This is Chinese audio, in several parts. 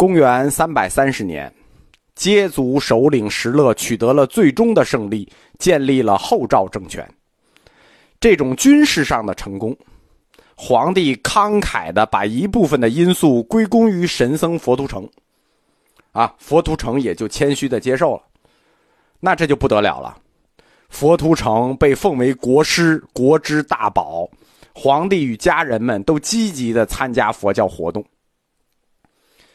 公元三百三十年，羯族首领石勒取得了最终的胜利，建立了后赵政权。这种军事上的成功，皇帝慷慨的把一部分的因素归功于神僧佛图澄，啊，佛图澄也就谦虚的接受了。那这就不得了了，佛图澄被奉为国师，国之大宝，皇帝与家人们都积极的参加佛教活动。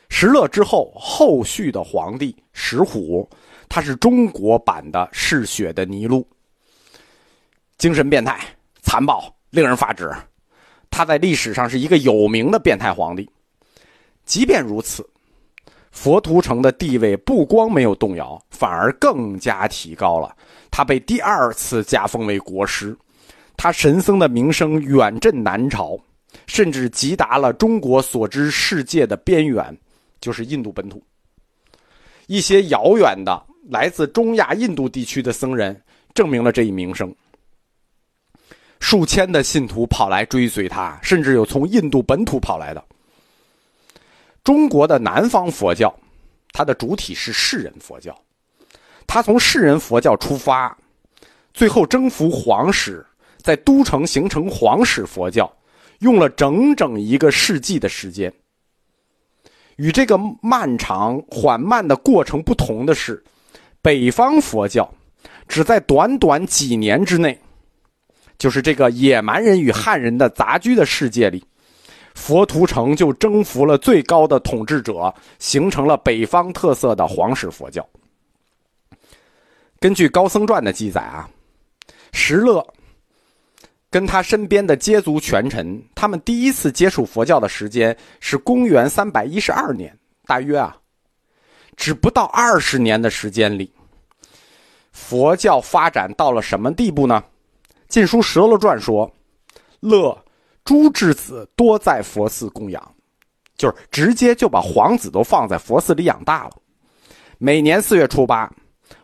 石勒之后，后续的皇帝石虎，他是中国版的嗜血的尼禄，精神变态、残暴，令人发指。他在历史上是一个有名的变态皇帝。即便如此，佛图澄的地位不光没有动摇，反而更加提高了。他被第二次加封为国师，他神僧的名声远震南朝，甚至极达了中国所知世界的边缘。就是印度本土，一些遥远的来自中亚印度地区的僧人证明了这一名声。数千的信徒跑来追随他，甚至有从印度本土跑来的。中国的南方佛教，它的主体是世人佛教，他从世人佛教出发，最后征服皇室，在都城形成皇室佛教，用了整整一个世纪的时间。与这个漫长缓慢的过程不同的是，北方佛教只在短短几年之内，就是这个野蛮人与汉人的杂居的世界里，佛图澄就征服了最高的统治者，形成了北方特色的皇室佛教。根据《高僧传》的记载啊，石勒。跟他身边的羯族权臣，他们第一次接触佛教的时间是公元三百一十二年，大约啊，只不到二十年的时间里，佛教发展到了什么地步呢？《晋书·舌罗传》说：“乐诸智子多在佛寺供养，就是直接就把皇子都放在佛寺里养大了。每年四月初八，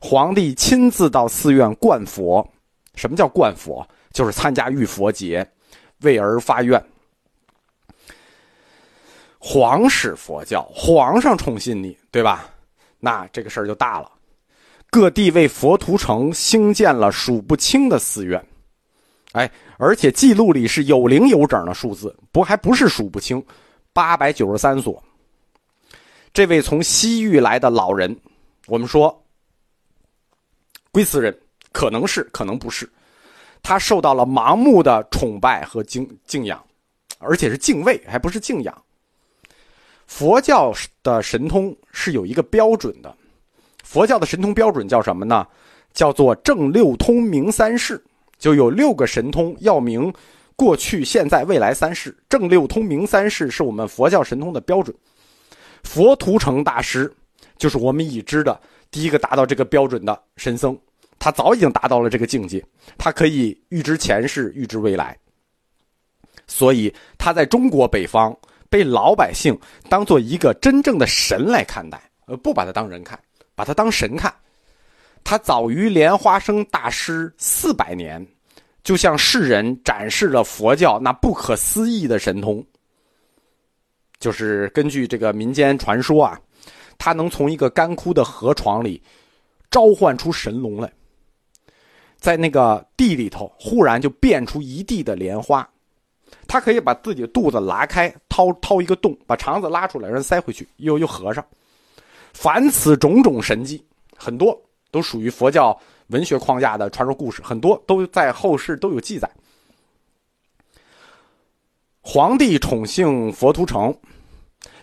皇帝亲自到寺院灌佛。什么叫灌佛？”就是参加浴佛节，为儿发愿。皇室佛教，皇上宠信你，对吧？那这个事儿就大了。各地为佛图城兴建了数不清的寺院，哎，而且记录里是有零有整的数字，不还不是数不清，八百九十三所。这位从西域来的老人，我们说龟兹人，可能是，可能不是。他受到了盲目的崇拜和敬敬仰，而且是敬畏，还不是敬仰。佛教的神通是有一个标准的，佛教的神通标准叫什么呢？叫做正六通明三世，就有六个神通要明过去、现在、未来三世。正六通明三世是我们佛教神通的标准。佛图澄大师就是我们已知的第一个达到这个标准的神僧。他早已经达到了这个境界，他可以预知前世，预知未来。所以他在中国北方被老百姓当做一个真正的神来看待，而不把他当人看，把他当神看。他早于莲花生大师四百年，就向世人展示了佛教那不可思议的神通。就是根据这个民间传说啊，他能从一个干枯的河床里召唤出神龙来。在那个地里头，忽然就变出一地的莲花，他可以把自己肚子拉开，掏掏一个洞，把肠子拉出来，然后塞回去，又又合上。凡此种种神迹，很多都属于佛教文学框架的传说故事，很多都在后世都有记载。皇帝宠幸佛图澄，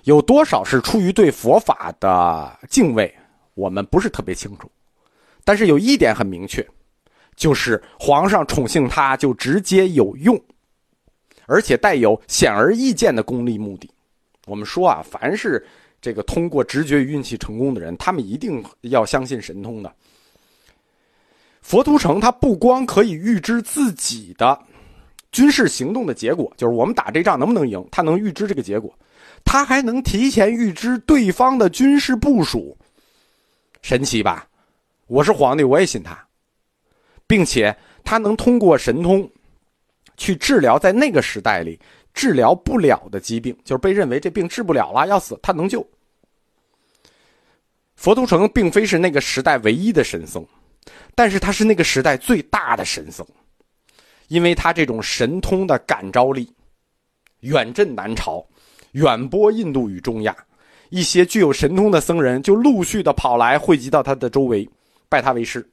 有多少是出于对佛法的敬畏，我们不是特别清楚。但是有一点很明确。就是皇上宠幸他，就直接有用，而且带有显而易见的功利目的。我们说啊，凡是这个通过直觉与运气成功的人，他们一定要相信神通的。佛图澄他不光可以预知自己的军事行动的结果，就是我们打这仗能不能赢，他能预知这个结果，他还能提前预知对方的军事部署，神奇吧？我是皇帝，我也信他。并且他能通过神通，去治疗在那个时代里治疗不了的疾病，就是被认为这病治不了了要死，他能救。佛图澄并非是那个时代唯一的神僧，但是他是那个时代最大的神僧，因为他这种神通的感召力，远震南朝，远播印度与中亚，一些具有神通的僧人就陆续的跑来汇集到他的周围，拜他为师。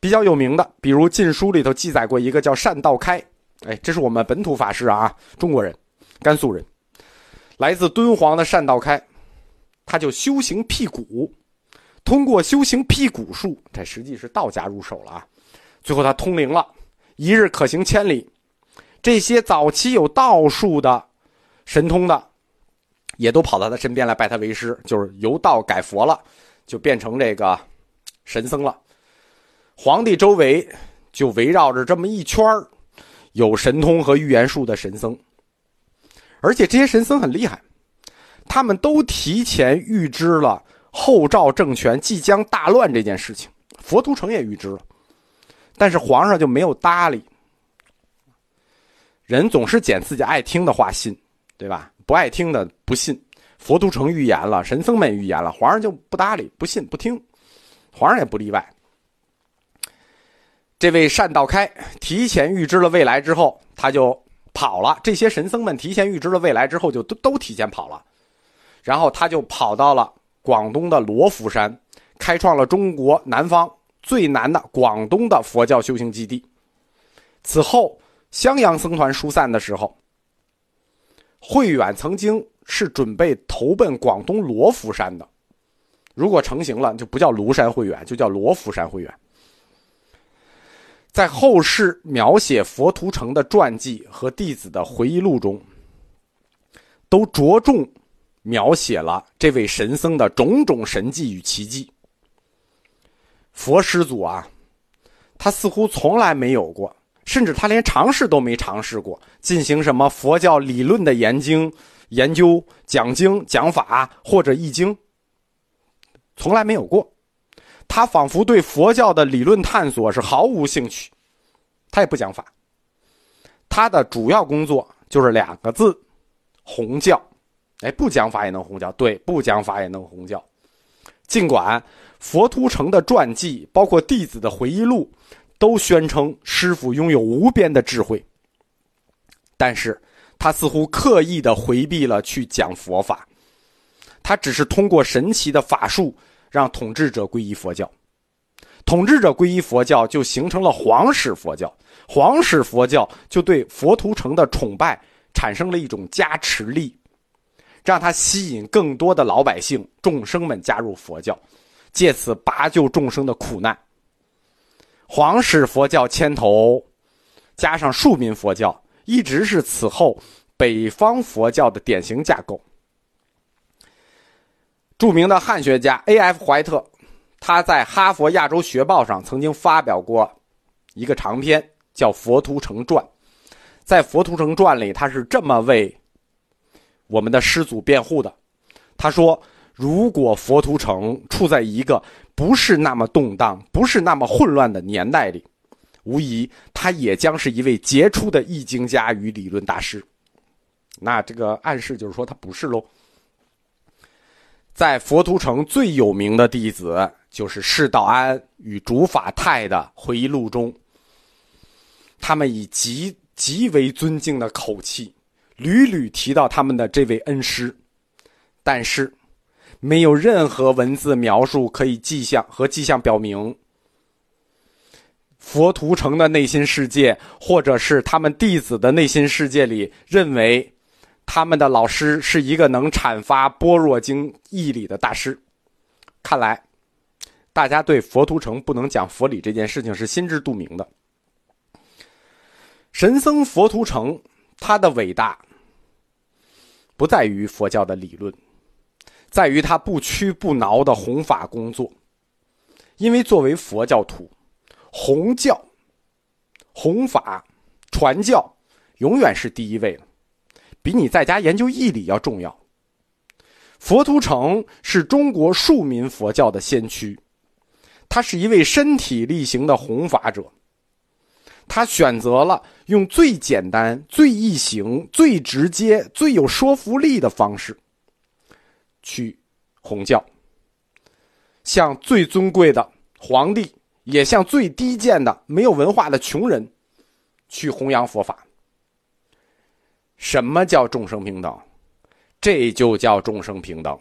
比较有名的，比如《晋书》里头记载过一个叫善道开，哎，这是我们本土法师啊，中国人，甘肃人，来自敦煌的善道开。他就修行辟谷，通过修行辟谷术，这实际是道家入手了啊。最后他通灵了，一日可行千里。这些早期有道术的、神通的，也都跑到他身边来拜他为师，就是由道改佛了，就变成这个神僧了。皇帝周围就围绕着这么一圈有神通和预言术的神僧，而且这些神僧很厉害。他们都提前预知了后赵政权即将大乱这件事情，佛图澄也预知了，但是皇上就没有搭理。人总是捡自己爱听的话信，对吧？不爱听的不信。佛图澄预言了，神僧们预言了，皇上就不搭理，不信不听。皇上也不例外。这位善道开提前预知了未来之后，他就跑了。这些神僧们提前预知了未来之后，就都都提前跑了。然后他就跑到了广东的罗浮山，开创了中国南方最南的广东的佛教修行基地。此后，襄阳僧团疏散的时候，慧远曾经是准备投奔广东罗浮山的。如果成型了，就不叫庐山慧远，就叫罗浮山慧远。在后世描写佛图澄的传记和弟子的回忆录中，都着重。描写了这位神僧的种种神迹与奇迹。佛师祖啊，他似乎从来没有过，甚至他连尝试都没尝试过进行什么佛教理论的研经、研究、讲经、讲法或者译经，从来没有过。他仿佛对佛教的理论探索是毫无兴趣，他也不讲法。他的主要工作就是两个字：弘教。哎，不讲法也能弘教，对，不讲法也能弘教。尽管佛图澄的传记，包括弟子的回忆录，都宣称师傅拥有无边的智慧，但是他似乎刻意的回避了去讲佛法。他只是通过神奇的法术，让统治者皈依佛教。统治者皈依佛教，就形成了皇室佛教。皇室佛教就对佛图澄的崇拜产生了一种加持力。让他吸引更多的老百姓、众生们加入佛教，借此拔救众生的苦难。皇室佛教牵头，加上庶民佛教，一直是此后北方佛教的典型架构。著名的汉学家 A.F. 怀特，他在《哈佛亚洲学报》上曾经发表过一个长篇，叫《佛图澄传》。在《佛图澄传》里，他是这么为。我们的师祖辩护的，他说：“如果佛图澄处在一个不是那么动荡、不是那么混乱的年代里，无疑他也将是一位杰出的易经家与理论大师。”那这个暗示就是说他不是喽。在佛图澄最有名的弟子就是释道安与竺法泰的回忆录中，他们以极极为尊敬的口气。屡屡提到他们的这位恩师，但是没有任何文字描述可以迹象和迹象表明，佛图澄的内心世界，或者是他们弟子的内心世界里，认为他们的老师是一个能阐发般若经义理的大师。看来，大家对佛图澄不能讲佛理这件事情是心知肚明的。神僧佛图澄，他的伟大。不在于佛教的理论，在于他不屈不挠的弘法工作。因为作为佛教徒，弘教、弘法、传教，永远是第一位了，比你在家研究义理要重要。佛图澄是中国庶民佛教的先驱，他是一位身体力行的弘法者。他选择了用最简单、最易行、最直接、最有说服力的方式去弘教，向最尊贵的皇帝，也向最低贱的没有文化的穷人，去弘扬佛法。什么叫众生平等？这就叫众生平等。